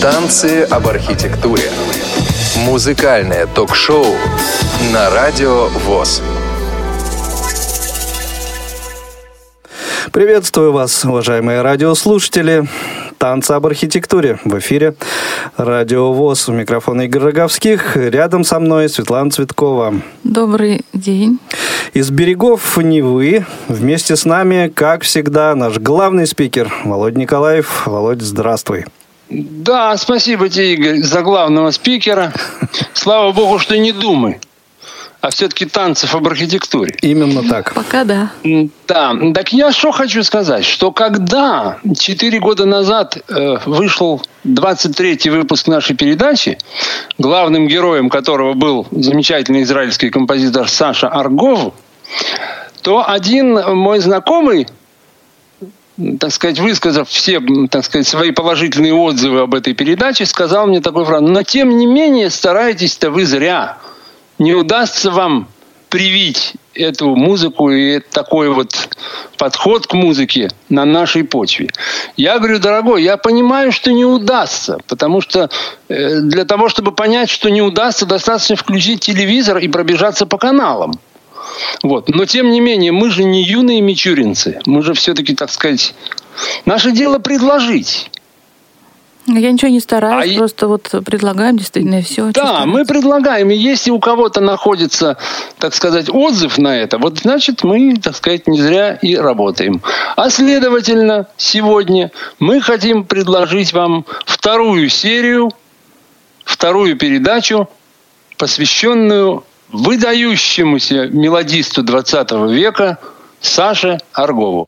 Танцы об архитектуре. Музыкальное ток-шоу на радио ВОЗ. Приветствую вас, уважаемые радиослушатели. Танцы об архитектуре в эфире. Радио ВОЗ. У микрофона Игорь Роговских. Рядом со мной Светлана Цветкова. Добрый день. Из берегов Невы вместе с нами, как всегда, наш главный спикер Володь Николаев. Володь, здравствуй. Да, спасибо тебе, Игорь, за главного спикера. Слава богу, что не думай а все-таки танцев об архитектуре. Именно так. Пока да. Да, так я что хочу сказать, что когда четыре года назад э, вышел 23-й выпуск нашей передачи, главным героем которого был замечательный израильский композитор Саша Аргов, то один мой знакомый так сказать, высказав все, так сказать, свои положительные отзывы об этой передаче, сказал мне такой фразу, но тем не менее стараетесь-то вы зря. Не удастся вам привить эту музыку и такой вот подход к музыке на нашей почве. Я говорю, дорогой, я понимаю, что не удастся, потому что э, для того, чтобы понять, что не удастся, достаточно включить телевизор и пробежаться по каналам. Вот. Но тем не менее, мы же не юные мичуринцы. Мы же все-таки, так сказать, наше дело предложить. Я ничего не стараюсь, а просто вот предлагаем действительно все. Да, мы предлагаем. И если у кого-то находится, так сказать, отзыв на это, вот значит мы, так сказать, не зря и работаем. А следовательно, сегодня мы хотим предложить вам вторую серию, вторую передачу, посвященную выдающемуся мелодисту 20 века Саше Аргову.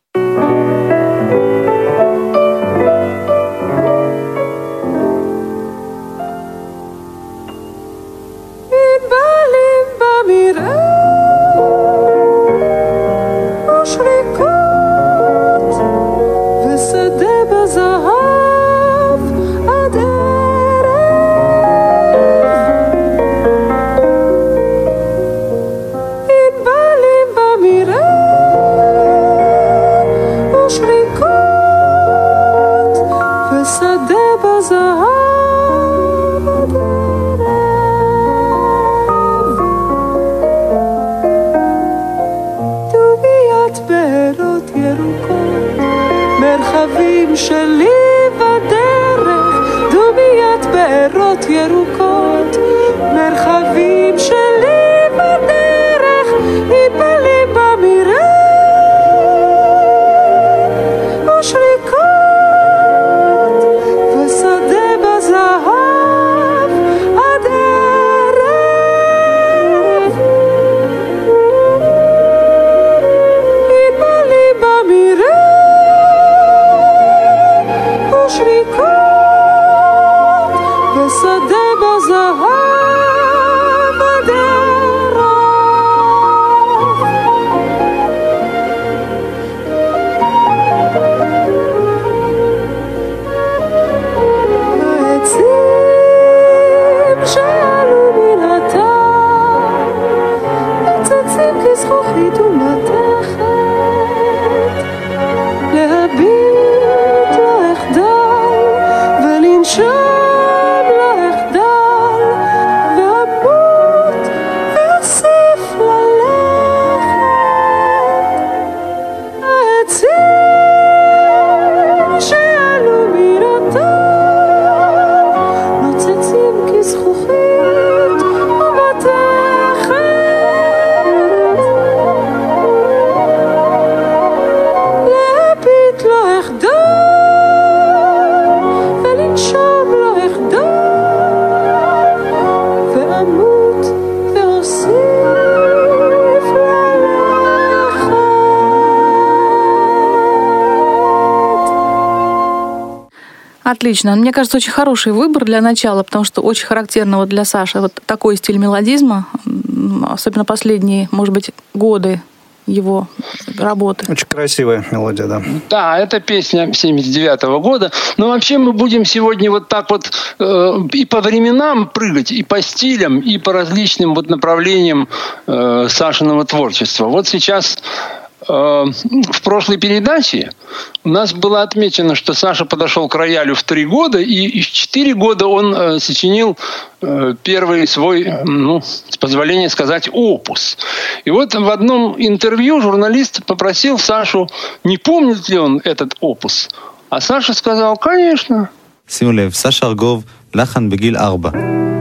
Отлично. Мне кажется, очень хороший выбор для начала, потому что очень характерно вот для Саши вот такой стиль мелодизма, особенно последние, может быть, годы его работы. Очень красивая мелодия, да. Да, это песня 79 -го года. Но вообще мы будем сегодня вот так вот э, и по временам прыгать, и по стилям, и по различным вот направлениям э, Сашиного творчества. Вот сейчас Э, в прошлой передаче у нас было отмечено, что Саша подошел к роялю в три года, и в четыре года он э, сочинил э, первый свой, э, ну, с позволения сказать, опус. И вот в одном интервью журналист попросил Сашу, не помнит ли он этот опус. А Саша сказал, конечно. Симулев, Саша Аргов, Лахан Бегиль Арба.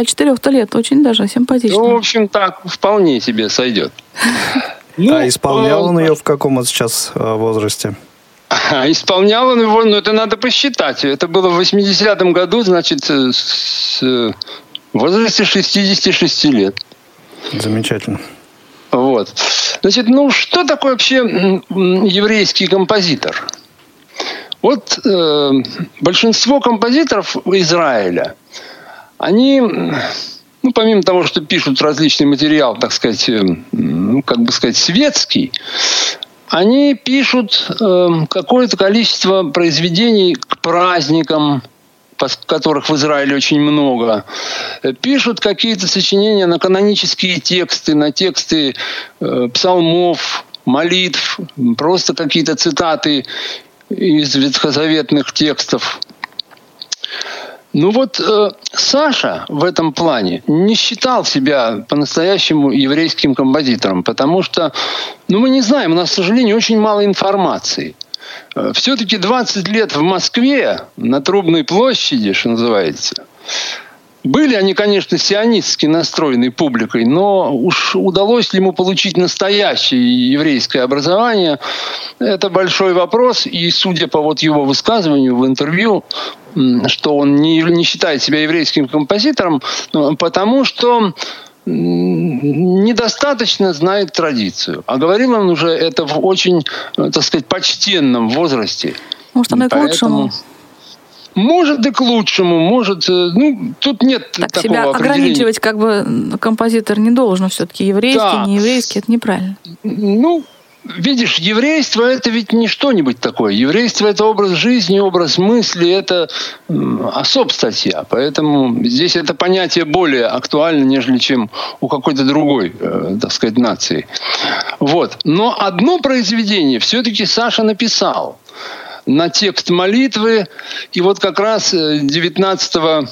Для четырех-то лет очень даже симпатично. Ну, в общем, так вполне себе сойдет. Ну, а исполнял он ее в каком он сейчас э, возрасте? Исполнял он его, ну это надо посчитать. Это было в 80-м году, значит, с, в возрасте 66 лет. Замечательно. Вот. Значит, ну что такое вообще еврейский композитор? Вот э, большинство композиторов Израиля – они, ну, помимо того, что пишут различный материал, так сказать, э, ну, как бы сказать, светский, они пишут э, какое-то количество произведений к праздникам, которых в Израиле очень много, пишут какие-то сочинения на канонические тексты, на тексты э, псалмов, молитв, просто какие-то цитаты из ветхозаветных текстов. Ну вот э, Саша в этом плане не считал себя по-настоящему еврейским композитором, потому что, ну мы не знаем, у нас, к сожалению, очень мало информации. Э, Все-таки 20 лет в Москве, на Трубной площади, что называется, были они, конечно, сионистски настроенной публикой, но уж удалось ли ему получить настоящее еврейское образование, это большой вопрос. И судя по вот его высказыванию в интервью, что он не, не считает себя еврейским композитором, ну, потому что недостаточно знает традицию. А говорил он уже это в очень, так сказать, почтенном возрасте. Может, оно и к лучшему. Может и к лучшему, может, э, ну тут нет так такого себя ограничивать как бы композитор не должен все-таки еврейский, да. не еврейский, это неправильно. Ну видишь, еврейство это ведь не что-нибудь такое. Еврейство это образ жизни, образ мысли, это особ статья. Поэтому здесь это понятие более актуально, нежели чем у какой-то другой, э, так сказать, нации. Вот. Но одно произведение все-таки Саша написал на текст молитвы. И вот как раз 19 э,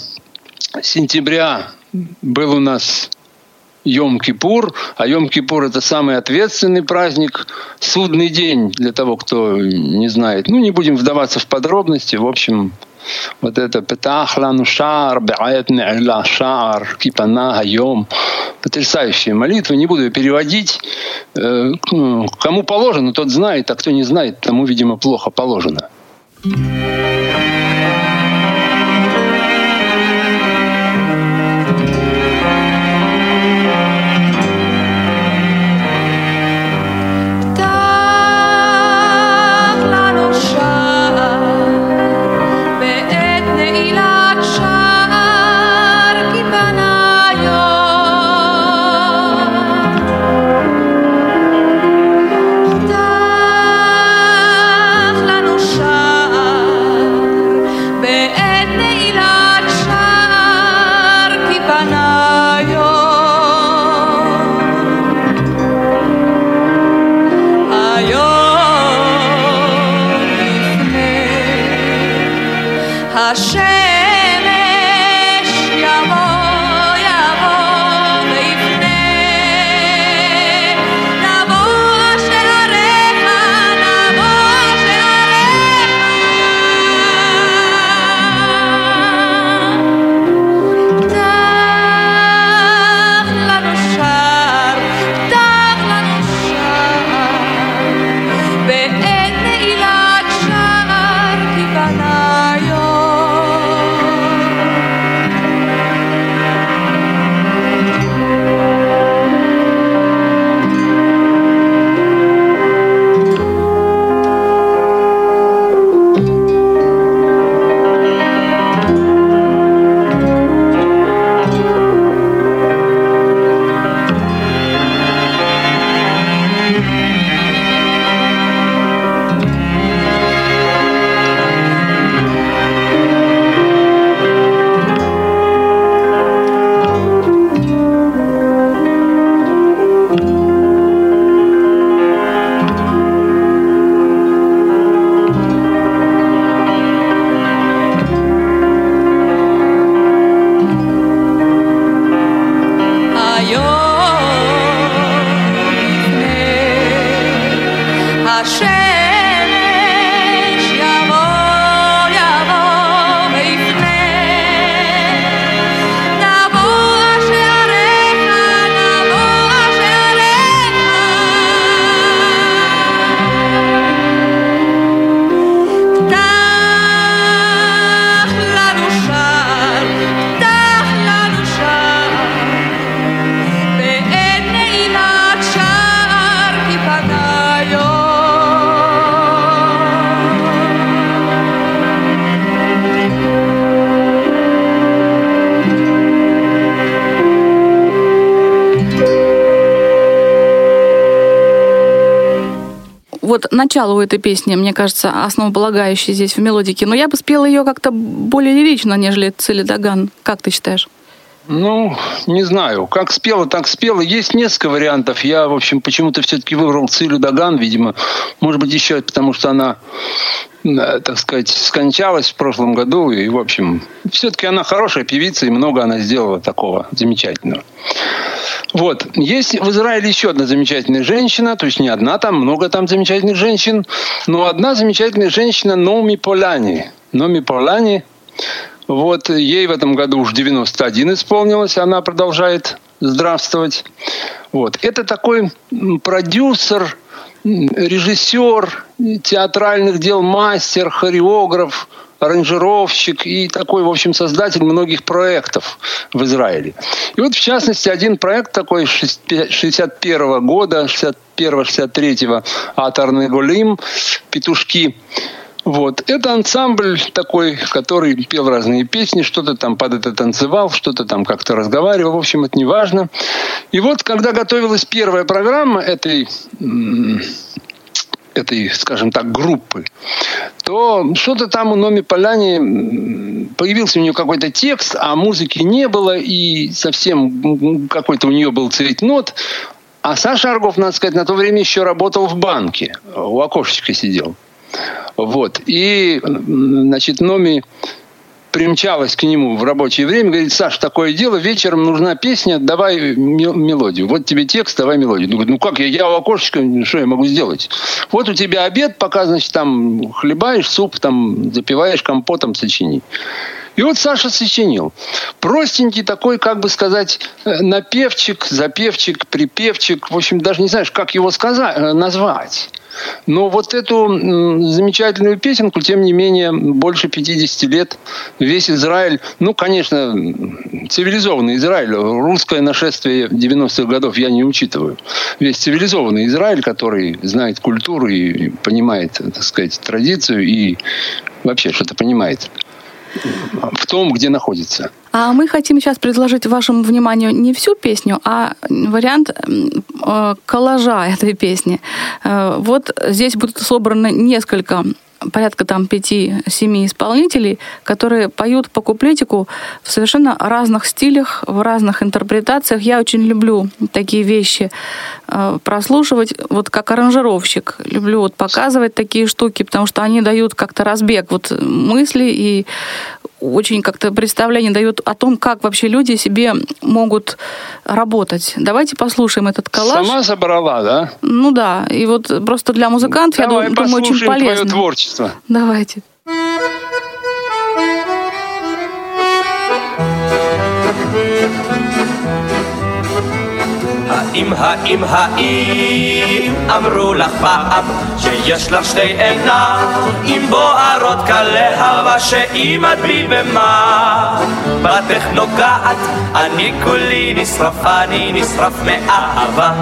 сентября был у нас Йом-Кипур, а Йом-Кипур это самый ответственный праздник, судный день для того, кто не знает. Ну, не будем вдаваться в подробности. В общем, вот это «Петах шар, бе'ет не'ля шар, кипана хайом». Потрясающая молитва, не буду ее переводить. Э, кому положено, тот знает, а кто не знает, тому, видимо, плохо положено. Вот начало у этой песни, мне кажется, основополагающее здесь в мелодике, но я бы спела ее как-то более лирично, нежели Цели. Как ты считаешь? Ну, не знаю. Как спела, так спела. Есть несколько вариантов. Я, в общем, почему-то все-таки выбрал Цилю Даган, видимо. Может быть, еще потому что она, э, так сказать, скончалась в прошлом году. И, в общем, все-таки она хорошая певица, и много она сделала такого замечательного. Вот. Есть в Израиле еще одна замечательная женщина, то есть не одна там, много там замечательных женщин, но одна замечательная женщина Номи Поляни. Номи Поляни, вот ей в этом году уже 91 исполнилось, она продолжает здравствовать. Вот. Это такой продюсер, режиссер театральных дел, мастер, хореограф, аранжировщик и такой, в общем, создатель многих проектов в Израиле. И вот, в частности, один проект такой 61 года, 61-63 «Атарный Голим», «Петушки», вот. Это ансамбль такой, который пел разные песни, что-то там под это танцевал, что-то там как-то разговаривал. В общем, это не важно. И вот, когда готовилась первая программа этой этой, скажем так, группы, то что-то там у Номи Поляни появился у нее какой-то текст, а музыки не было, и совсем какой-то у нее был цветнот. А Саша Аргов, надо сказать, на то время еще работал в банке, у окошечка сидел. Вот. И, значит, Номи примчалась к нему в рабочее время, говорит, Саш, такое дело, вечером нужна песня, давай мелодию. Вот тебе текст, давай мелодию. Ну, ну как, я, я у окошечка, что я могу сделать? Вот у тебя обед, пока, значит, там хлебаешь суп, там запиваешь компотом, сочини. И вот Саша сочинил. Простенький такой, как бы сказать, э, напевчик, запевчик, припевчик. В общем, даже не знаешь, как его сказать, э, назвать. Но вот эту замечательную песенку, тем не менее, больше 50 лет весь Израиль, ну, конечно, цивилизованный Израиль, русское нашествие 90-х годов я не учитываю. Весь цивилизованный Израиль, который знает культуру и понимает, так сказать, традицию и вообще что-то понимает в том, где находится. А мы хотим сейчас предложить вашему вниманию не всю песню, а вариант э, коллажа этой песни. Э, вот здесь будут собраны несколько порядка там пяти-семи исполнителей, которые поют по куплетику в совершенно разных стилях, в разных интерпретациях. Я очень люблю такие вещи э, прослушивать, вот как аранжировщик. Люблю вот показывать такие штуки, потому что они дают как-то разбег вот мысли и очень как-то представление дают о том, как вообще люди себе могут работать. Давайте послушаем этот коллаж. Сама собрала, да? Ну да, и вот просто для музыкантов, Давай я думаю, очень полезно. твое творчество. Давайте. האם, האם, האם? אמרו לך פעם שיש לך שתי עיניים בוערות כלהבה שאם את בי במה. בתך נוגעת אני כולי נשרף, אני נשרף מאהבה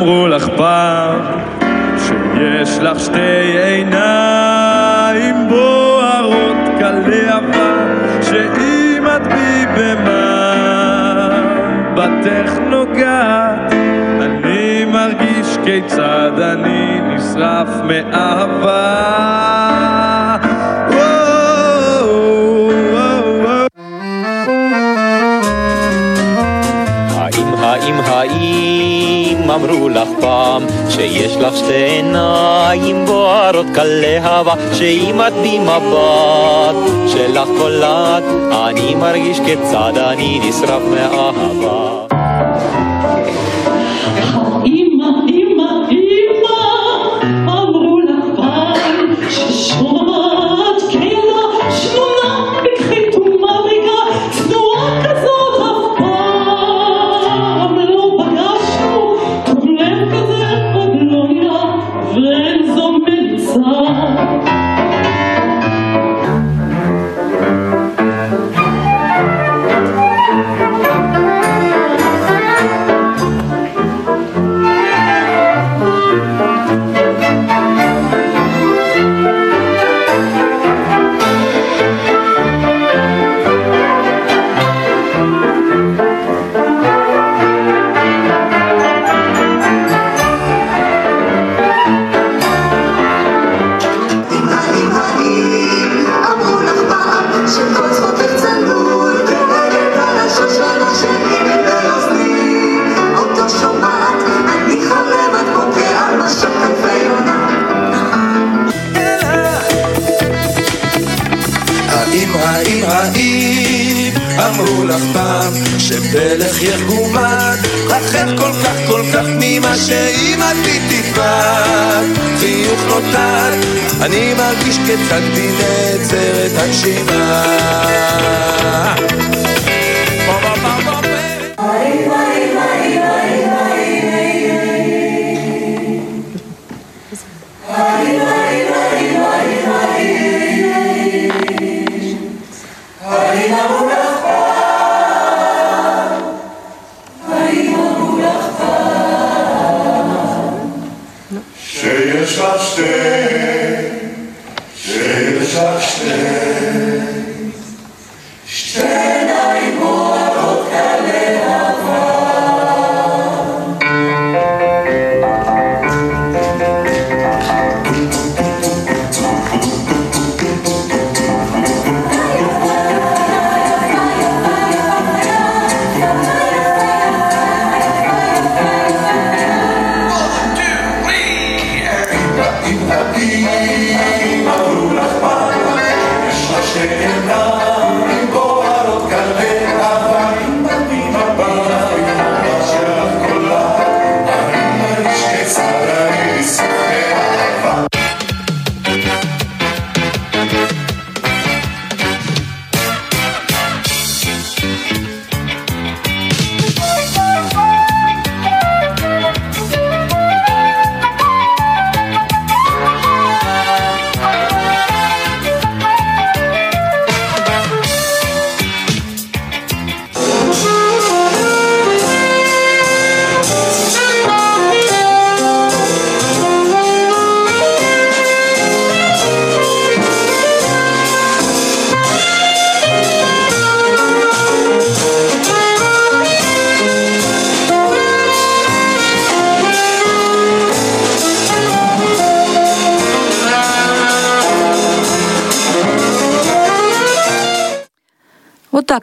אמרו לך פעם שיש לך שתי עיניים בוערות כלהבה שאם את בי במה בתך נוגעת אני מרגיש כיצד אני נשרף מאהבה. לך שתי עיניים בוערות כלהבה שאם את בי מבט שלך קולט אני מרגיש כיצד אני נשרף מאהבה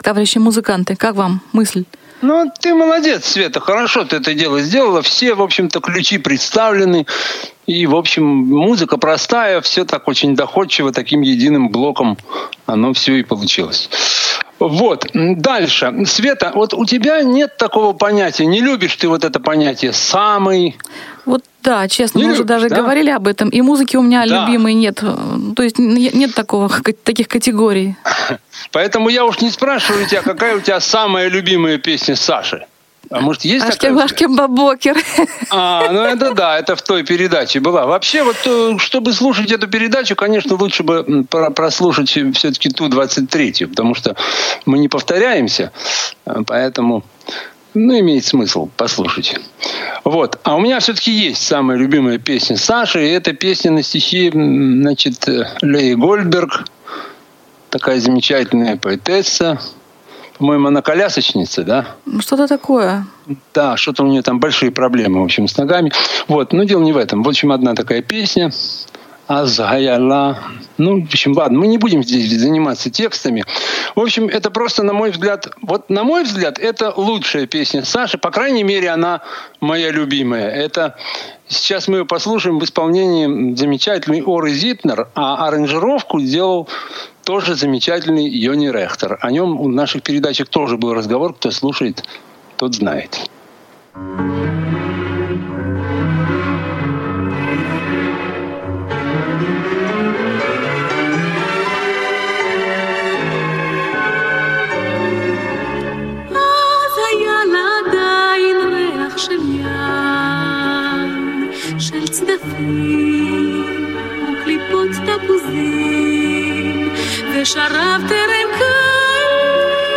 товарищи музыканты, как вам мысль? Ну, ты молодец, Света, хорошо ты это дело сделала. Все, в общем-то, ключи представлены. И, в общем, музыка простая, все так очень доходчиво, таким единым блоком оно все и получилось. Вот, дальше. Света, вот у тебя нет такого понятия, не любишь ты вот это понятие «самый», да, честно, мы уже даже да? говорили об этом. И музыки у меня Да. любимой нет. То есть не- нет такого, таких категорий. Поэтому я уж не спрашиваю тебя, какая у тебя самая любимая песня Саши. А может, есть такая? Ашкем Ашкем Бабокер. А, ну это да, это в той передаче была. Вообще, вот э, чтобы слушать эту передачу, конечно, лучше бы прослушать все-таки ту 23-ю, потому что мы не повторяемся, э, поэтому ну, имеет смысл послушать. Вот. А у меня все-таки есть самая любимая песня Саши, и это песня на стихи, значит, э, Леи Гольдберг, такая замечательная поэтесса, По-моему, она колясочница, да? Ну, Что-то такое. Да, что-то у нее там большие проблемы, в общем, с ногами. Вот, но дело не в этом. В общем, одна такая песня. Азгаяла. Ну, в общем, ладно, мы не будем здесь заниматься текстами. В общем, это просто, на мой взгляд, вот на мой взгляд, это лучшая песня Саши. По крайней мере, она моя любимая. Это сейчас мы ее послушаем в исполнении замечательный Оры Зитнер, а аранжировку сделал тоже замечательный Йони Рехтер. О нем в наших передачах тоже был разговор. Кто слушает, тот знает. אז צדפים וקליפות תפוזים, ושרב טרם קיץ,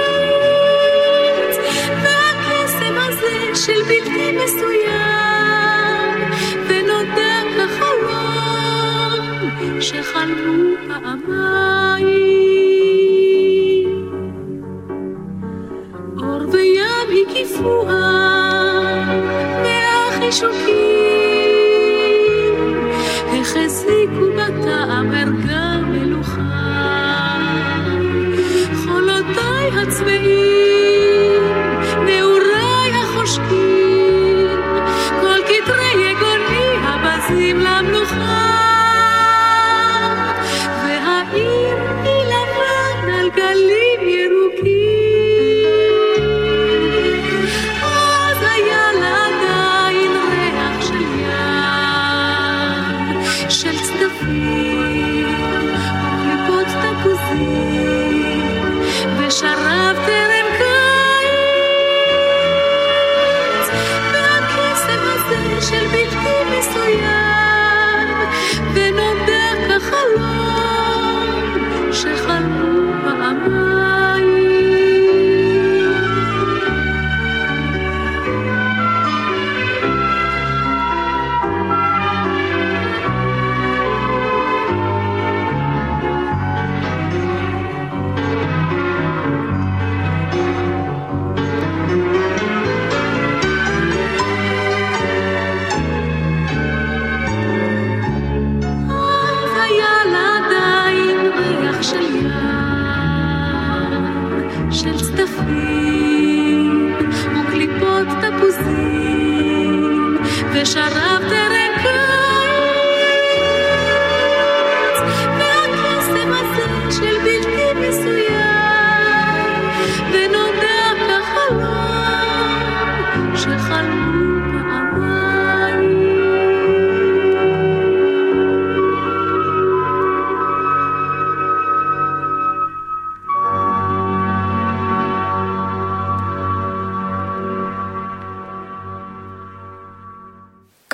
והקסם הזה של בלתי מסוים, ונודע כחלום שחלמו פעמיים. אור וים הקיפוה מהחישוקים,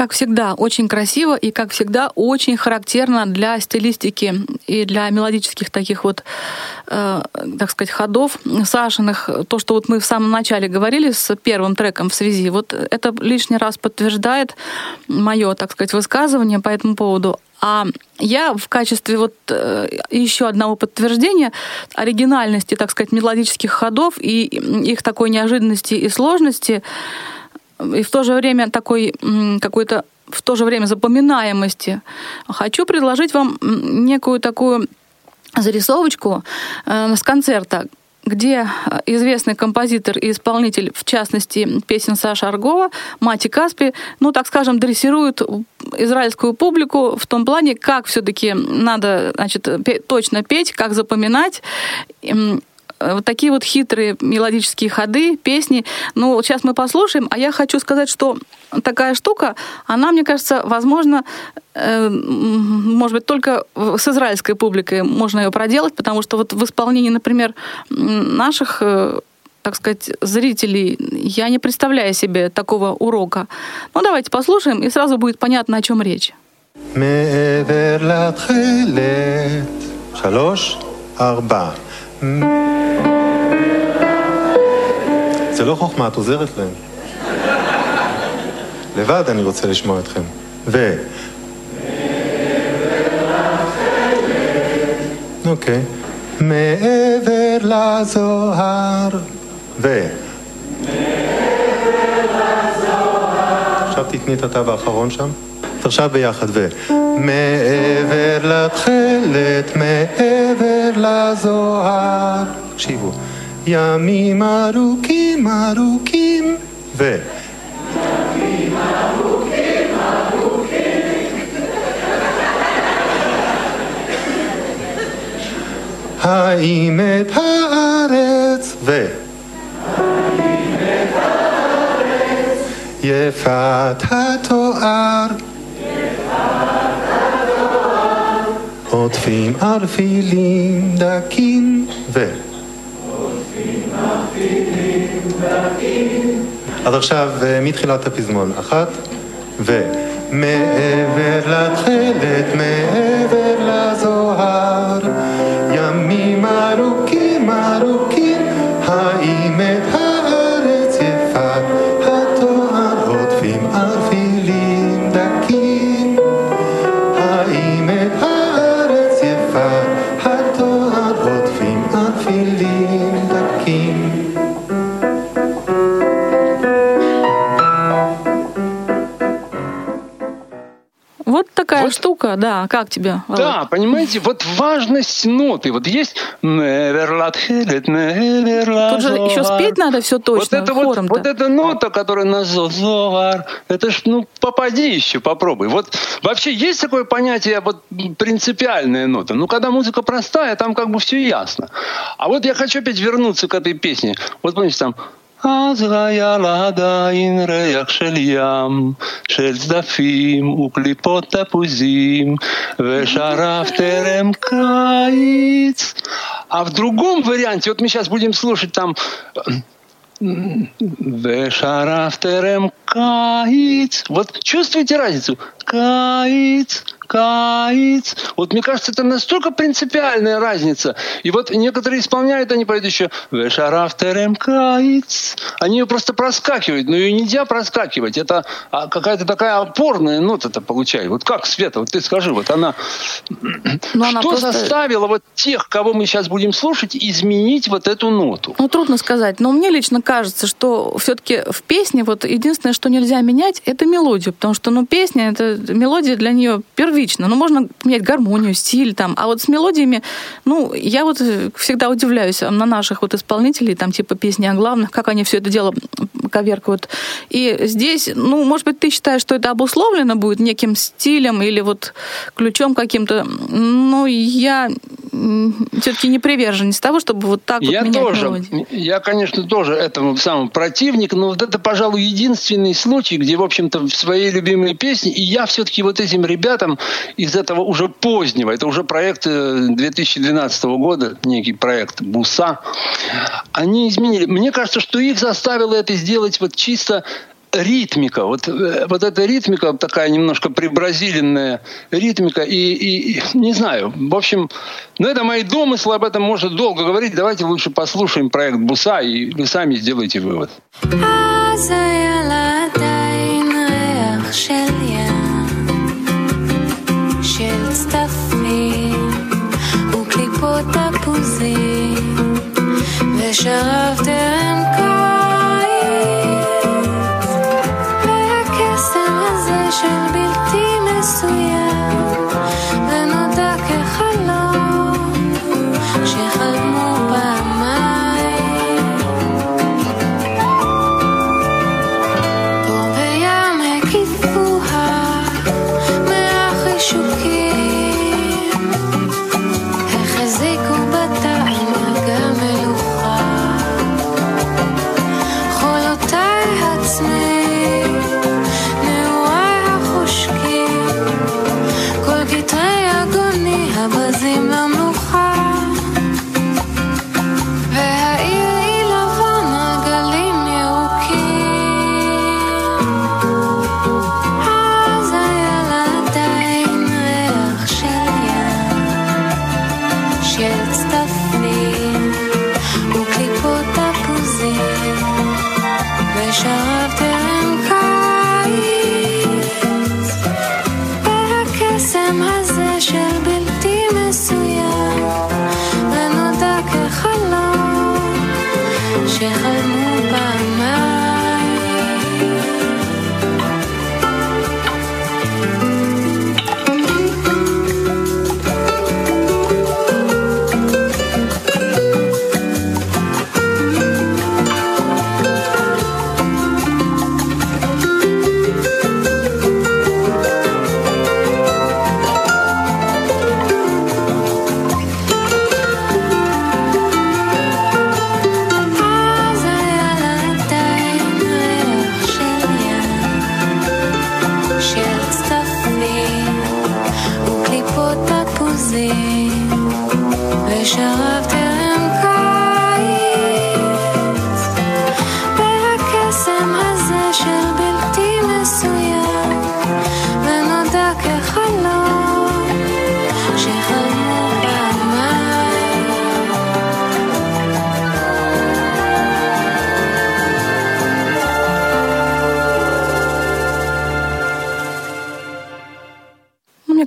Как всегда, очень красиво и, как всегда, очень характерно для стилистики и для мелодических таких вот, э, так сказать, ходов Сашиных. То, что вот мы в самом начале говорили с первым треком в связи, вот это лишний раз подтверждает мое, так сказать, высказывание по этому поводу. А я в качестве вот э, еще одного подтверждения оригинальности, так сказать, мелодических ходов и их такой неожиданности и сложности, и в то же время такой какой-то в то же время запоминаемости, хочу предложить вам некую такую зарисовочку э, с концерта, где известный композитор и исполнитель, в частности, песен Саши Аргова, Мати Каспи, ну, так скажем, дрессирует израильскую публику в том плане, как все-таки надо значит, точно петь, как запоминать. М, э, Вот такие вот хитрые мелодические ходы, песни. Ну, вот сейчас мы послушаем, а я хочу сказать, что такая штука, она, мне кажется, возможно, э, м, может быть, только в- с израильской публикой можно ее проделать, потому что вот в исполнении, например, м, наших э, так сказать, зрителей, я не представляю себе такого урока. Ну, давайте послушаем, и сразу будет понятно, о чем речь. מעבר לתכלת, שלוש, ארבע. זה לא חוכמה, את עוזרת להם. לבד אני רוצה לשמוע אתכם. ו... אוקיי. מעבר לזוהר, ו... עכשיו תתני את התו האחרון שם. עכשיו ביחד, ו... מעבר לתכלת, מעבר לזוהר. תקשיבו. ימים ארוכים ארוכים, ו... האם את הארץ, ו... יפת התואר, עוטפים ערפילים דקים, ו... אז עכשיו אה, מתחילת הפזמון, אחת, ו... מעבר לתכלת, מעבר да. Как тебе? Володь? Да, понимаете, вот важность ноты. Вот есть never let it, never Тут же еще спеть надо все точно, вот это вот, вот эта нота, которая на зо- зоар, это ж, ну, попади еще, попробуй. Вот вообще есть такое понятие, вот принципиальная нота. Ну, когда музыка простая, там как бы все ясно. А вот я хочу опять вернуться к этой песне. Вот помните, там אז היה לה עדיין ריח של ים, של צדפים וקליפות תפוזים, ושרף טרם קיץ. А в другом варианте, вот мы сейчас будем слушать там ושרף טרם קיץ. Вот чувствуете разницу? קיץ, каиц. Вот мне кажется, это настолько принципиальная разница. И вот некоторые исполняют, они поют еще «Вешараф терем каиц». Они ее просто проскакивают, но ее нельзя проскакивать. Это а, какая-то такая опорная нота это получается. Вот как, Света, вот ты скажи, вот она... Ну, но что она просто... заставило вот тех, кого мы сейчас будем слушать, изменить вот эту ноту? Ну, трудно сказать. Но мне лично кажется, что все-таки в песне вот единственное, что нельзя менять, это мелодию. Потому что, ну, песня, это мелодия для нее первый первична. Ну, можно менять гармонию, стиль там. А вот с мелодиями, ну, я вот э, всегда удивляюсь на наших вот исполнителей, там, типа песни о главных, как они все это дело коверкают. И здесь, ну, может быть, ты считаешь, что это обусловлено будет неким стилем или вот ключом каким-то. Но я все-таки не приверженец того, чтобы вот так вот Я менять тоже, мелодию. я, конечно, тоже этому самому противник, но вот это, пожалуй, единственный случай, где, в общем-то, в своей любимой песне, и я все-таки вот этим ребятам из этого уже позднего, это уже проект э, 2012 года, некий проект БУСа, они изменили. Мне кажется, что их заставило это сделать вот чисто ритмика, вот, э, вот эта ритмика такая немножко прибразиленная ритмика и, и- и не знаю, в общем, ну это мои домыслы, об этом можно долго говорить, давайте лучше послушаем проект Буса и вы сами сделайте вывод. אז היה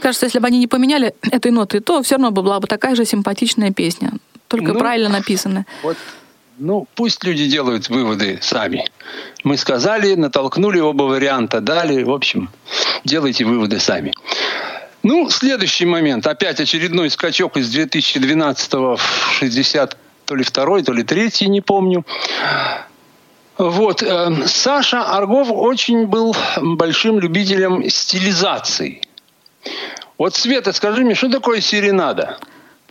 кажется, если бы они не поменяли этой ноты, то все равно бы была бы такая же симпатичная песня, только Ну, правильно написанная. Вот, ну, пусть люди делают выводы сами. Мы сказали, натолкнули оба варианта, дали. В общем, делайте выводы сами. Ну, следующий момент. Опять очередной скачок из 2012 в 60 то ли второй, то ли третий, не помню. Вот. э, Саша Аргов очень был большим любителем стилизации. Вот, Света, скажи мне, что такое серенада?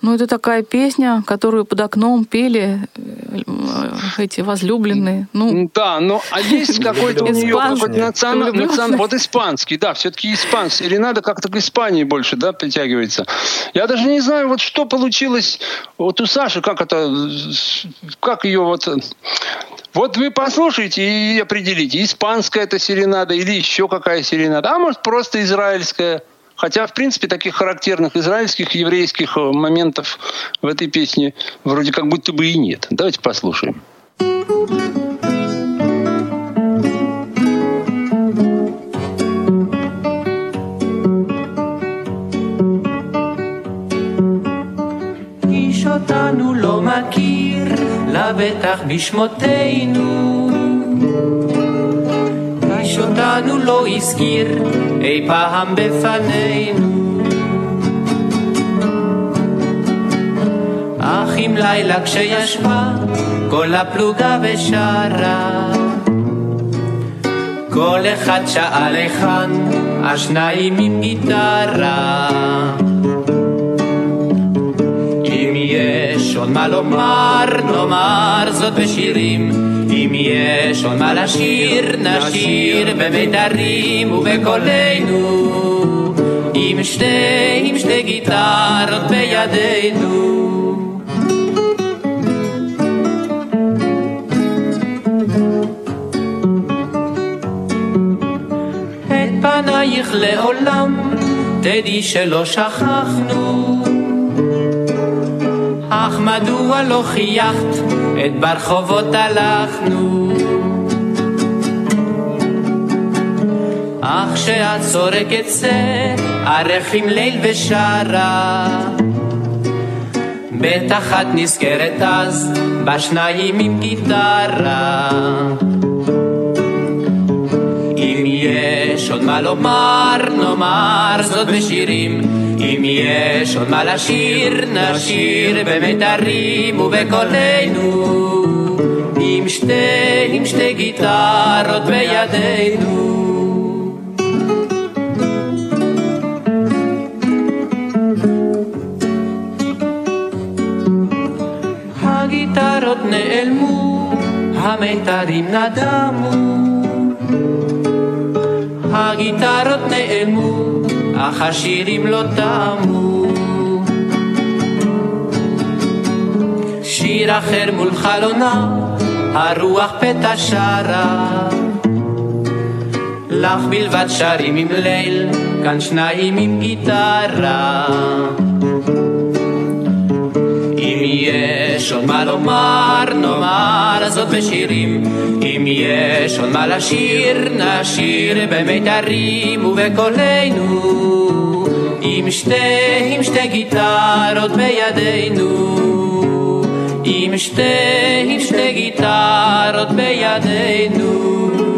Ну, это такая песня, которую под окном пели э, эти возлюбленные. Ну, Да, но а есть какой-то у нее Испанский. какой-то национал- Влюбленный. национ- вот испанский, да, все-таки испанский. Или надо как-то к Испании больше, да, притягивается. Я даже не знаю, вот что получилось вот у Саши, как это, как ее вот... Вот вы послушайте и определите, испанская это серенада или еще какая серенада, а может просто израильская. Хотя, в принципе, таких характерных израильских, еврейских э, моментов в этой песне вроде как будто бы и нет. Давайте послушаем. איש אותנו לא מכיר, לבטח בשמותינו. איש אותנו לא הזכיר אי פעם בפנינו. אך אם לילה כשישבה כל הפלוגה ושרה, כל אחד שאל היכן, השניים עם גיטרה. אם יש עוד מה לומר, נאמר זאת בשירים. אם יש עוד מה לשיר, נשיר במיתרים ובקולנו. עם שתי, עם שתי גיטרות בידינו. את פנייך לעולם, תדעי שלא שכחנו. אך מדוע לא חייכת, את ברחובות הלכנו. אך כשאת צורקת זה, ערכים ליל ושרה. בטח את נזכרת אז, בשניים עם גיטרה. אם יש עוד מה לומר, נאמר זאת בשירים. אם יש עוד מה לשיר, נשיר במיתרים ובקולנו. עם שתי, עם שתי גיטרות בידינו. הגיטרות נעלמו, המיתרים נדמו. הגיטרות נעלמו, אך השירים לא תמו. שיר אחר מול חלונה, הרוח פתע שרה. לך בלבד שרים עם ליל, כאן שניים עם גיטרה. אם יש עוד מה לומר, נאמר זאת בשירים. יש עוד מה לשיר, נשיר במיתרים ובקולנו. עם שתי, עם שתי גיטרות בידינו. עם שתי, עם שתי גיטרות בידינו.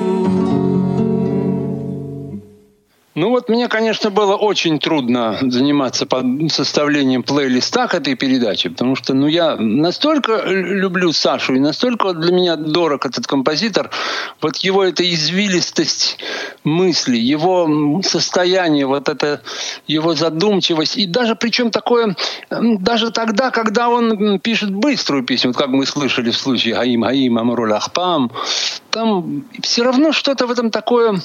Ну вот мне, конечно, было очень трудно заниматься составлением плейлиста к этой передаче, потому что ну, я настолько люблю Сашу, и настолько вот для меня дорог этот композитор, вот его эта извилистость мысли, его состояние, вот это его задумчивость, и даже причем такое, даже тогда, когда он пишет быструю песню, вот как мы слышали в случае Гаим Гаим Амруль Ахпам, там все равно что-то в этом такое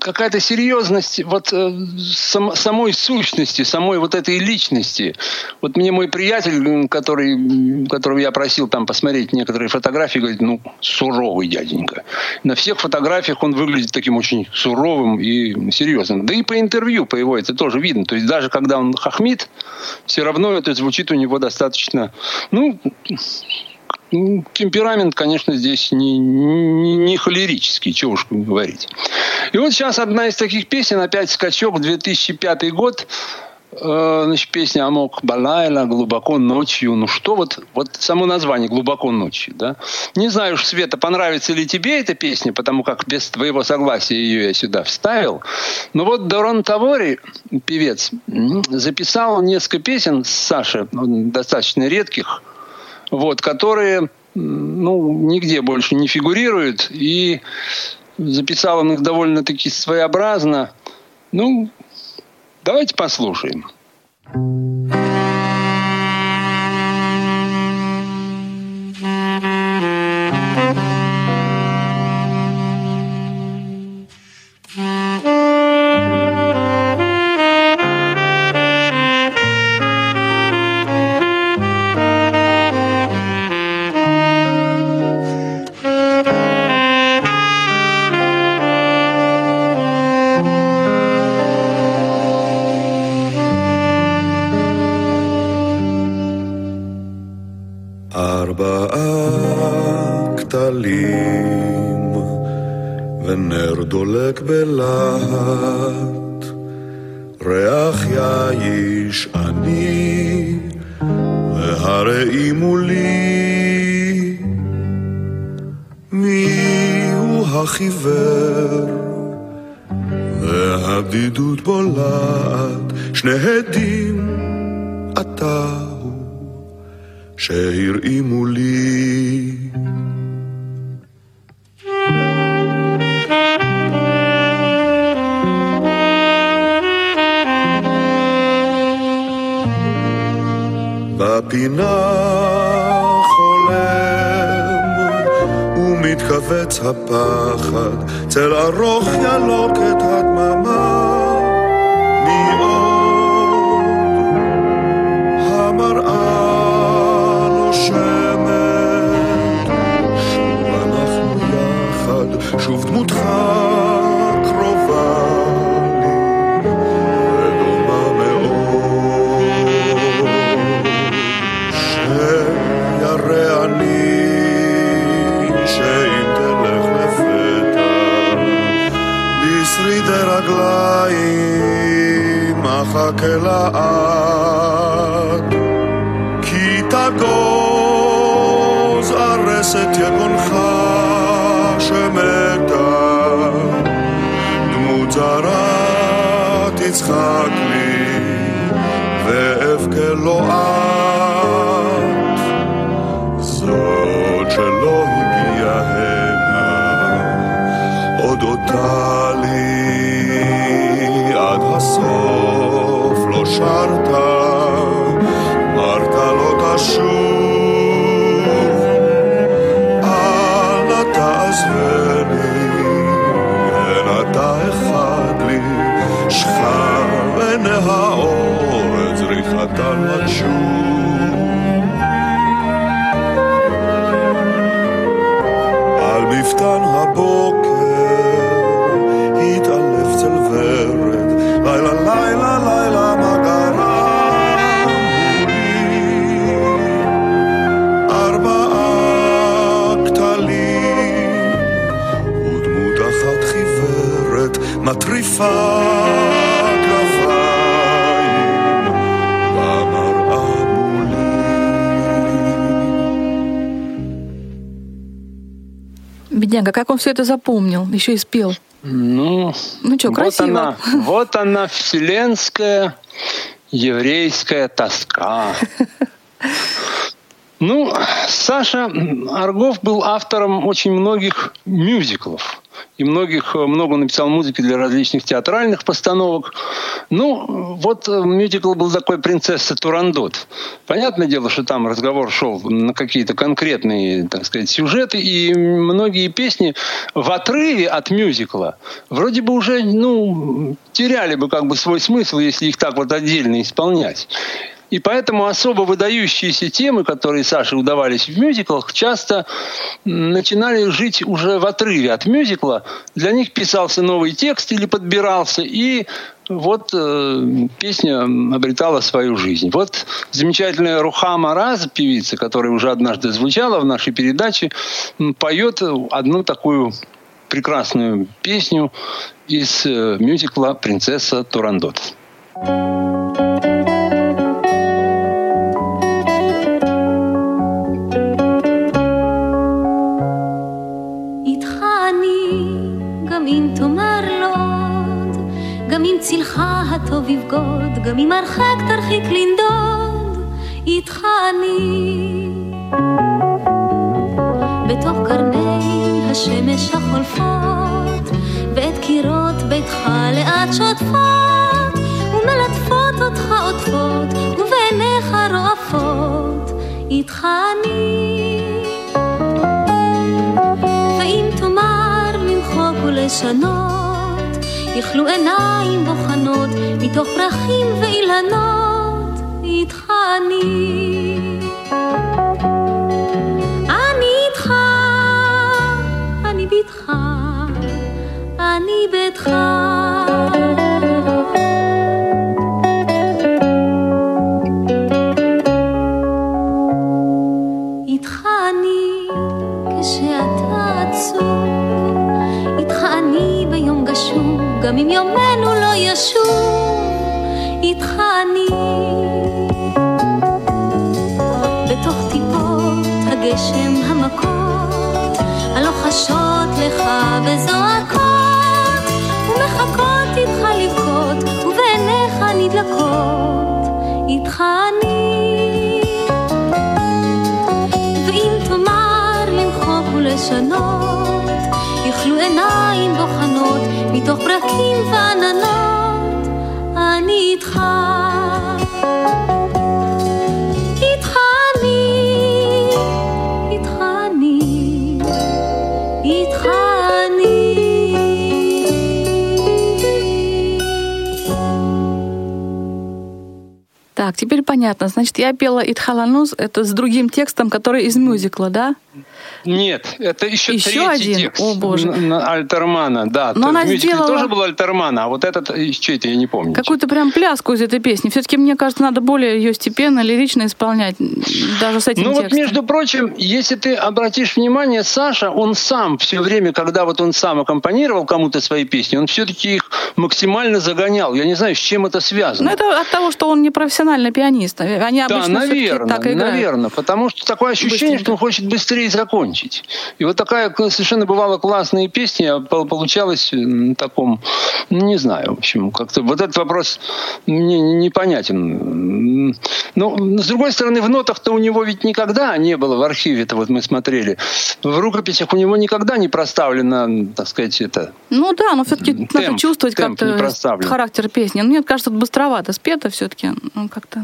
какая-то серьезность вот э, сам- самой сущности, самой вот этой личности. Вот мне мой приятель, который, которого я просил там посмотреть некоторые фотографии, говорит, ну, суровый дяденька. На всех фотографиях он выглядит таким очень суровым и серьезным. Да и по интервью, по его это тоже видно. То есть даже когда он хохмит, все равно это звучит у него достаточно, ну, темперамент, конечно, здесь не, не, не холерический, чего уж говорить. И вот сейчас одна из таких песен, опять скачок, 2005 год, Э, значит, песня «Амок Балайла», «Глубоко ночью». Ну что вот, вот само название «Глубоко ночью», да? Не знаю уж, Света, понравится ли тебе эта песня, потому как без твоего согласия ее я сюда вставил. Но вот Дорон Тавори, певец, записал несколько песен с Сашей, ну, достаточно редких, вот, которые ну, нигде больше не фигурируют, и записал он их довольно-таки своеобразно. Ну, давайте послушаем. thank you Бедняга, как он все это запомнил, еще и спел. Ну, ну что, вот красиво. Она, вот она, вселенская еврейская тоска. Ну, Саша Аргов был автором очень многих мюзиклов и многих, э, много написал музыки для различных театральных постановок. Ну, вот э, мюзикл был такой «Принцесса Турандот». Понятное дело, что там разговор шел на какие-то конкретные, так сказать, сюжеты, и многие песни в отрыве от мюзикла вроде бы уже, ну, теряли бы как бы свой смысл, если их так вот отдельно исполнять. И поэтому особо выдающиеся темы, которые Саше удавались в мюзиклах, часто начинали жить уже в отрыве от мюзикла. Для них писался новый текст или подбирался, и вот э, песня обретала свою жизнь. Вот замечательная Рухама Раз, певица, которая уже однажды звучала в нашей передаче, поет одну такую прекрасную песню из э, мюзикла «Принцесса Турандот». thank you הטוב יבגוד, גם אם הרחק תרחיק לנדוד, איתך אני. בתוך קרני השמש החולפות, ואת קירות ביתך לאט שוטפות, ומלטפות אותך עוטפות, ובעיניך רועפות, איתך אני. ואם תאמר למחוק ולשנות, יכלו עיניים בוחנות מתוך פרחים ואילנות, איתך אני. אני איתך, אני ביתך, אני ביתך. אם יומנו לא ישוב, איתך אני. בתוך טיפות הגשם המכות, הלוחשות לך וזועקות, ומחכות איתך לבכות, ובעיניך נדלקות, איתך אני. ואם תאמר למחוק ולשנות, יוכלו עיניים בוחנות מתוך ברקים ועננות, אני איתך. איתך אני, איתך אני, איתך אני. Так, теперь понятно. Значит, я пела Итхаланус, это с другим текстом, который из мюзикла, да? Нет, это еще, Еще третий один? текст. О, Боже. Альтермана, да. Но она сделала- тоже был Альтермана, а вот этот, э, что это, я не помню. Какую-то прям пляску из этой песни. Все-таки, мне кажется, надо более ее степенно, лирично исполнять, даже с этим Ну вот, текстом. между прочим, если ты обратишь внимание, Саша, он сам все время, когда вот он сам аккомпанировал кому-то свои песни, он все-таки их максимально загонял. Я не знаю, с чем это связано. Ну, это от того, что он не профессиональный пианист. Они Да, обычно наверное, так играют. наверное, потому что такое ощущение, что он хочет быстрее закончить. И вот такая совершенно бывала классная песня а пол- получалась м, таком, ну, не знаю, в общем, как-то вот этот вопрос мне непонятен. Но, с другой стороны, в нотах-то у него ведь никогда не было в архиве-то, вот мы смотрели, в рукописях у него никогда не проставлено, так сказать, это, Ну да, но все-таки надо чувствовать как-то характер песни. Ну, мне кажется, это быстровато спето все-таки. Ну, как-то...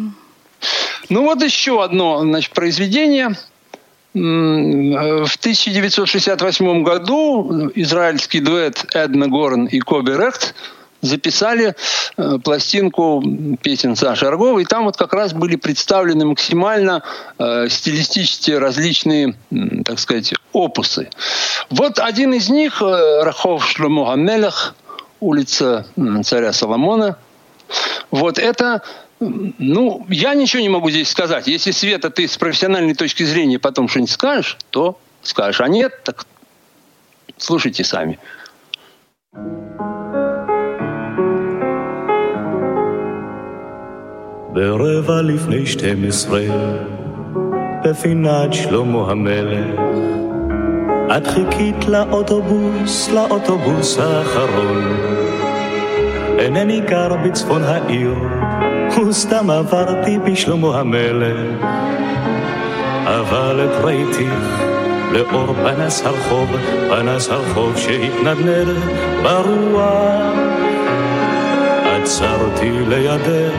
Ну вот еще одно значит, произведение. Э, В 1968 году израильский дуэт Эдна Горн и Коби Рехт записали э, пластинку песен Саши Арговой, и там вот как раз были представлены максимально э, стилистически различные, так сказать, опусы. Вот один из них, э, Рахов Шломо Гамелех, улица царя Соломона, вот это, ну, я ничего не могу здесь сказать. Если, Света, ты с профессиональной точки зрения потом что-нибудь скажешь, то скажешь. А нет, так слушайте сами. ברבע לפני 12, בפינת שלמה המלך, את חיכית לאוטובוס, לאוטובוס האחרון. אינני גר בצפון העיר, וסתם עברתי בשלמה המלך. אבל את ראיתיך לאור פנס הרחוב, פנס הרחוב שהתנדנד ברוח. עצרתי לידך,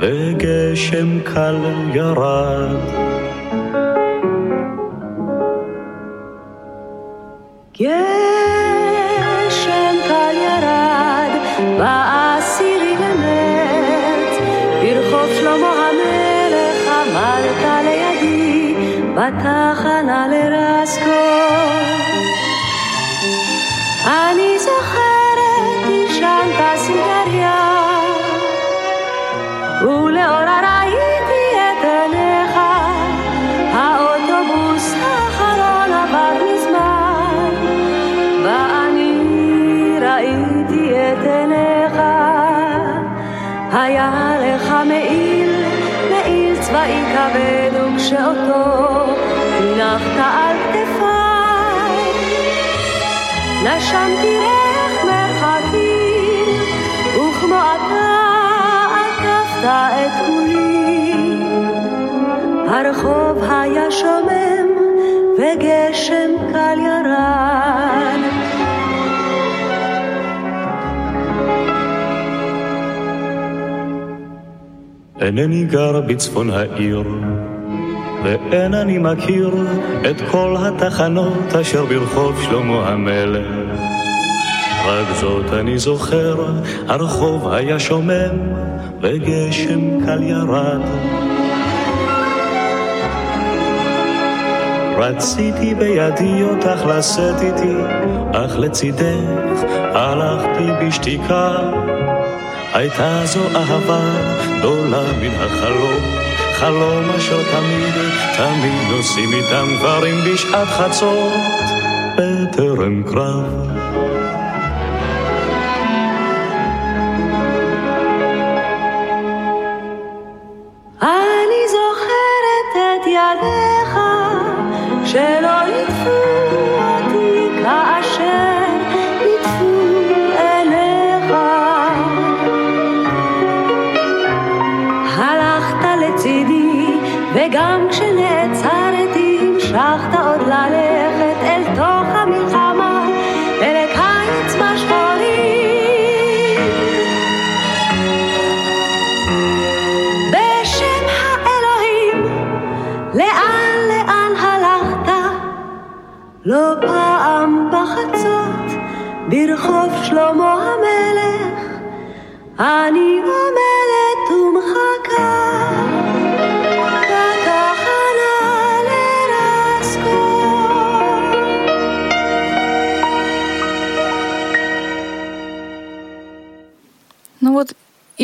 וגשם קל ירד. כבד וכשאותו הנחת על כתפיי. נשמתי ריח מרחקים וכמו אתה עקפת את כולי. הרחוב היה שומם וגשם קל ירד. אינני גר בצפון העיר, ואין אני מכיר את כל התחנות אשר ברחוב שלמה המלך. רק זאת אני זוכר, הרחוב היה שומם, וגשם קל ירד. רציתי בידי אותך לשאת איתי, אך לצידך הלכתי בשתיקה. הייתה זו אהבה גדולה מן החלום, חלום אשר תמיד, תמיד נוסעים איתם גברים בשעת חצות, בטרם קרב.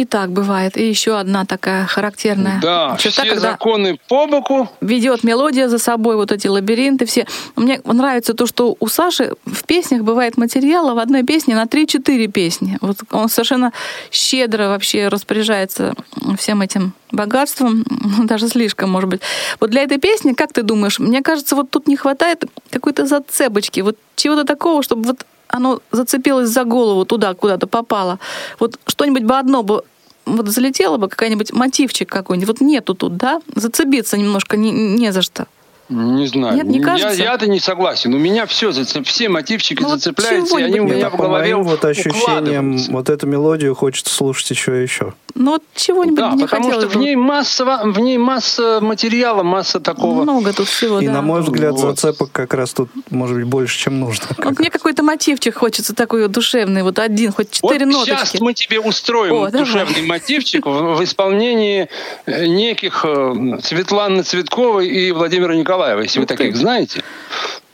И так бывает. И еще одна такая характерная Да, черта, все когда законы по боку. ведет мелодия за собой, вот эти лабиринты все. Мне нравится то, что у Саши в песнях бывает материала в одной песне на 3-4 песни. Вот он совершенно щедро вообще распоряжается всем этим богатством, ну, даже слишком, может быть. Вот для этой песни, как ты думаешь, мне кажется, вот тут не хватает какой-то зацепочки, вот чего-то такого, чтобы вот оно зацепилось за голову туда, куда-то попало. Вот что-нибудь бы одно бы вот залетело бы, какой-нибудь мотивчик какой-нибудь. Вот нету тут, да? Зацепиться немножко не, не за что. Не знаю. Нет, не Я- кажется? Я-то не согласен. У меня все, все мотивчики Ну вот зацепляются, и они у меня По в голове вот укладываются. вот эту мелодию хочется слушать еще и еще. Ну вот чего-нибудь Да, не потому хотелось что в ней масса, в ней масса материала, масса такого. Много тут всего, И, да. на мой взгляд, Вот. зацепок как раз тут может быть больше, чем нужно. Вот мне какой-то мотивчик хочется такой вот душевный, вот один, хоть Вот четыре сейчас ноточки. мы тебе устроим О, давай. душевный мотивчик в, в исполнении неких э, Светланы Цветковой и Владимира Николаева, если вы таких знаете,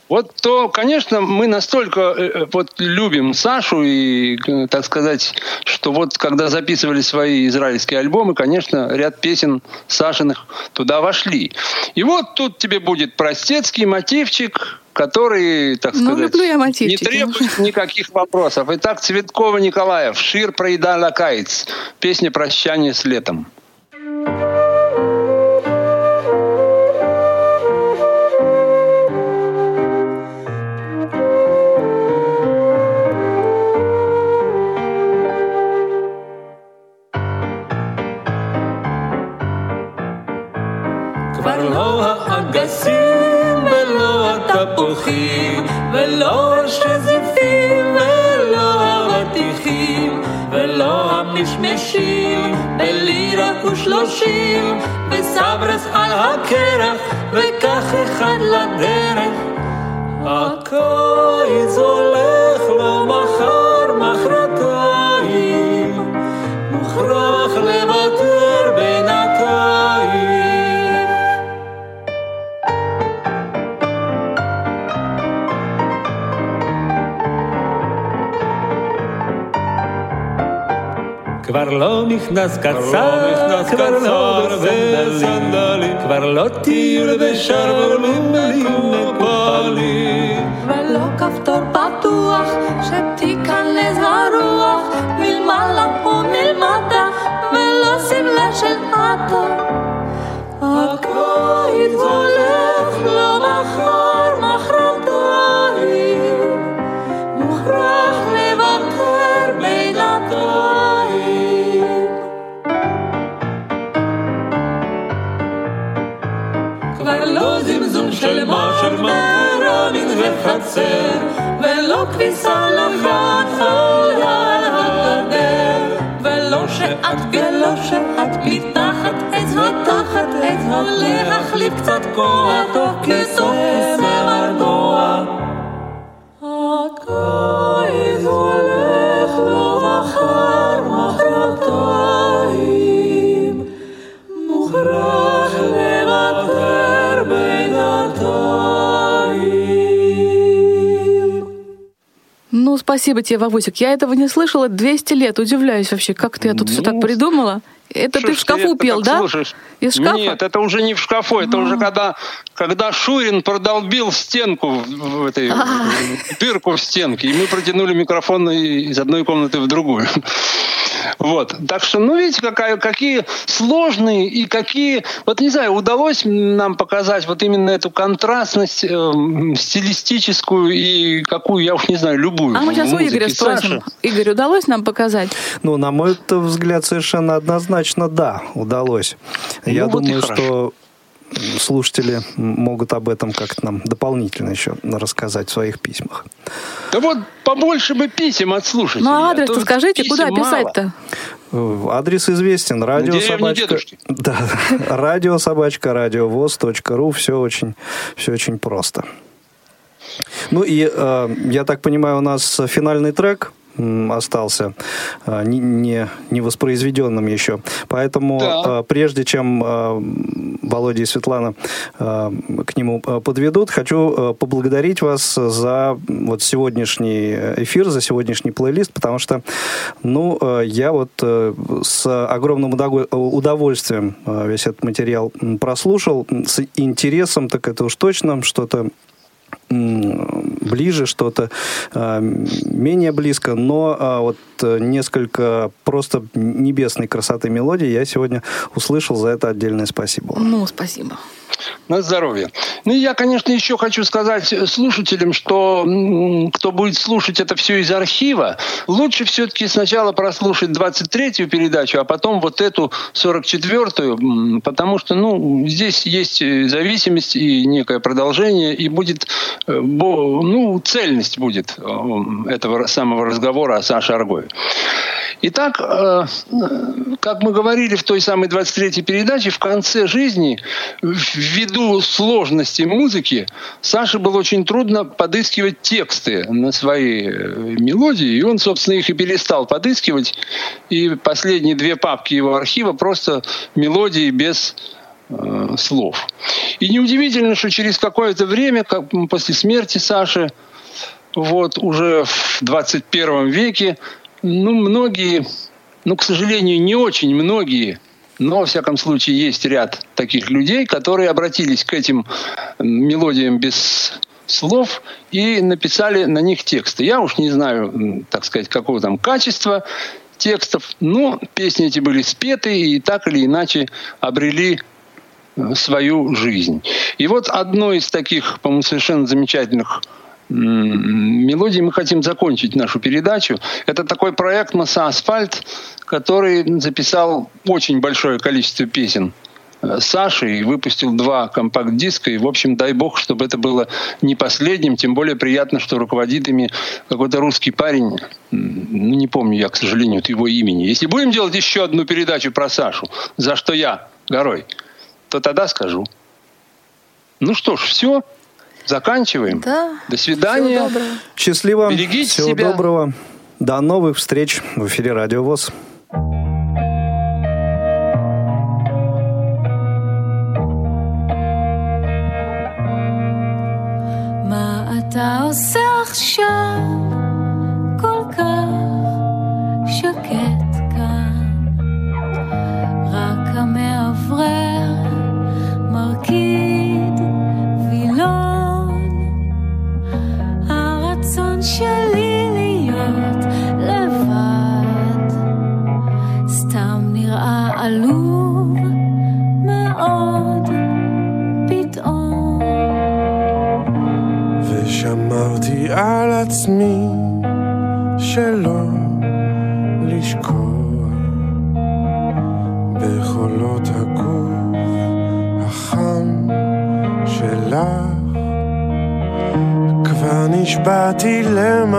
вот то, конечно, мы настолько э, э, вот любим Сашу и, э, так сказать, что вот когда записывали свои израильские альбомы, конечно, ряд песен Сашиных туда вошли. И вот тут тебе будет простецкий мотивчик, который, так ну, сказать, люблю я не требует никаких вопросов. Итак, Цветкова Николаев, Шир Проедала Кайц, песня «Прощание с летом». thank you ולא התפוחים ולא השזיפים ולא האבטיחים ולא המשמשים בלירה ושלושים וסברס על הקרח וכך אחד לדרך. הקיץ הולך כבר לא נכנס קצר, כבר לא בסנדלים, לא כבר לא טיול ושרוולים מלאים מפלים. כבר לא כפתור פתוח, וחצר ולא כביסה לחת על הגדר. ולא שאת ולא שאת מתחת עץ ותחת עץ להחליף קצת כוח כסוף כיסא спасибо тебе, Вовусик. Я этого не слышала 200 лет. Удивляюсь вообще, как ты тут все так придумала. Это ты в шкафу пел, да? слушаешь? Из шкафа? Нет, это уже не в шкафу, это уже когда, когда Шурин продолбил стенку в, этой дырку в стенке, и мы протянули микрофон из одной комнаты в другую. Вот. Так что, ну, видите, какая, какие сложные и какие... Вот, не знаю, удалось нам показать вот именно эту контрастность эм, стилистическую и какую, я уж не знаю, любую. А мы сейчас у Игоря спросим. Саши. Игорь, удалось нам показать? Ну, на мой взгляд, совершенно однозначно да, удалось. Я Ну, вот и думаю, хорошо. что слушатели могут об этом как-то нам дополнительно еще рассказать в своих письмах. Да вот побольше бы писем от слушателей. Ну, а а адрес-то то скажите, куда писать-то? Э, Адрес известен. Радио собачка. Да. Радио собачка радиовоз.ру. Все очень, все очень просто. Ну и э, я так понимаю, у нас финальный трек остался э, не, не, не воспроизведенным еще. Поэтому Да. э, прежде чем э, Володя и Светлана к нему подведут, хочу поблагодарить вас за вот сегодняшний эфир, за сегодняшний плейлист, потому что, ну, я вот э, с огромным удовольствием весь этот материал прослушал, с интересом, так это уж точно, что-то ближе, что-то э, менее близко, но а, вот несколько просто небесной красоты мелодий я сегодня услышал, за это отдельное спасибо. Ну, спасибо. На здоровье. Ну, я, конечно, еще хочу сказать слушателям, что кто будет слушать это все из архива, лучше все-таки сначала прослушать 23-ю передачу, а потом вот эту 44-ю, м, потому что, ну, здесь есть э, зависимость и некое продолжение, и будет, э, ну, цельность будет э, этого самого разговора о Саше Аргове. Итак, э, как мы говорили в той самой 23-й передаче, в конце жизни, ввиду сложности музыки, Саше было очень трудно подыскивать тексты на свои э, мелодии, и он, собственно, их и перестал подыскивать. И последние две папки его архива просто мелодии без э, слов. И неудивительно, что через какое-то время, как после смерти Саши, вот уже в 21 веке, ну, многие, ну, к сожалению, не очень многие, но, во всяком случае, есть ряд таких людей, которые обратились к этим мелодиям без слов и написали на них тексты. Я уж не знаю, так сказать, какого там качества текстов, но песни эти были спеты и так или иначе обрели э, свою жизнь. И вот одной из таких, по-моему, совершенно замечательных м, мелодий мы хотим закончить нашу передачу. Это такой проект «Масса Асфальт», который записал очень большое количество песен э, Саши и выпустил два компакт-диска. И, в общем, дай бог, чтобы это было не последним. Тем более приятно, что руководит ими какой-то русский парень. Ну, не помню я, к сожалению, его имени. Если будем делать еще одну передачу про Сашу, за что я горой, то тогда скажу. Ну что ж, все Заканчиваем. Да. До свидания. Всего доброго. Счастливо, Берегите всего себя. доброго. До новых встреч в эфире Радио ВОЗ. מה אתה עושה עכשיו?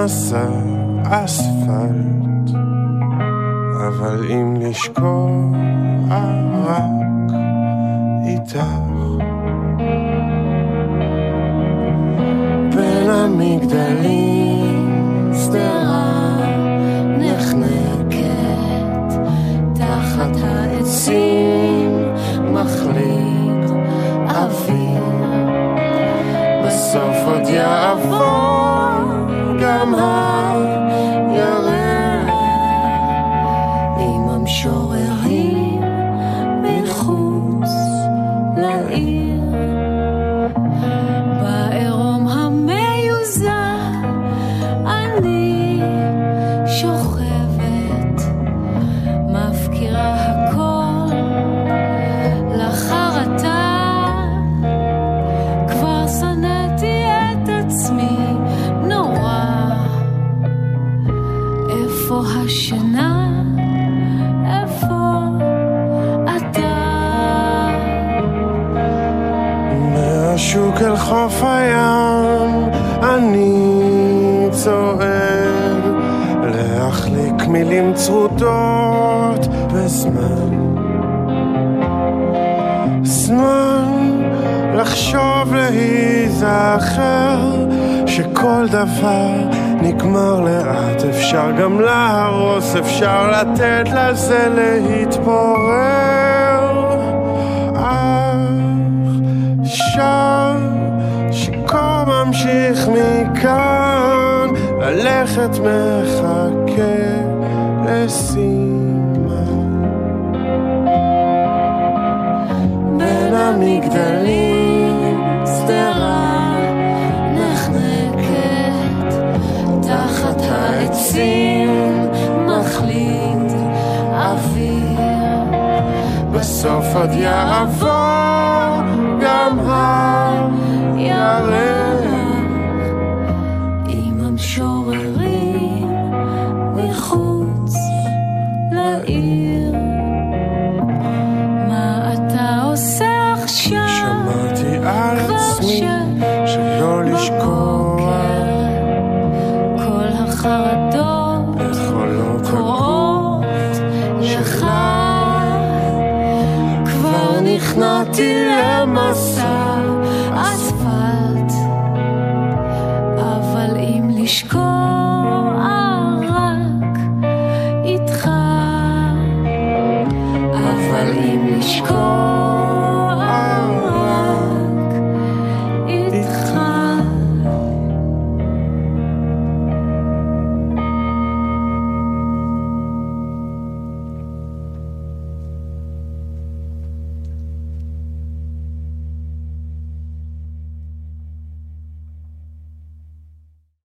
myself. I לחשוב להיזכר שכל דבר נגמר לאט. אפשר גם להרוס אפשר לתת לזה להתפורר. עכשיו שם ממשיך מכאן ללכת מחכה לסימן. בין המגדלים. עצים מחליט אוויר. בסוף עוד יעבור גם הירק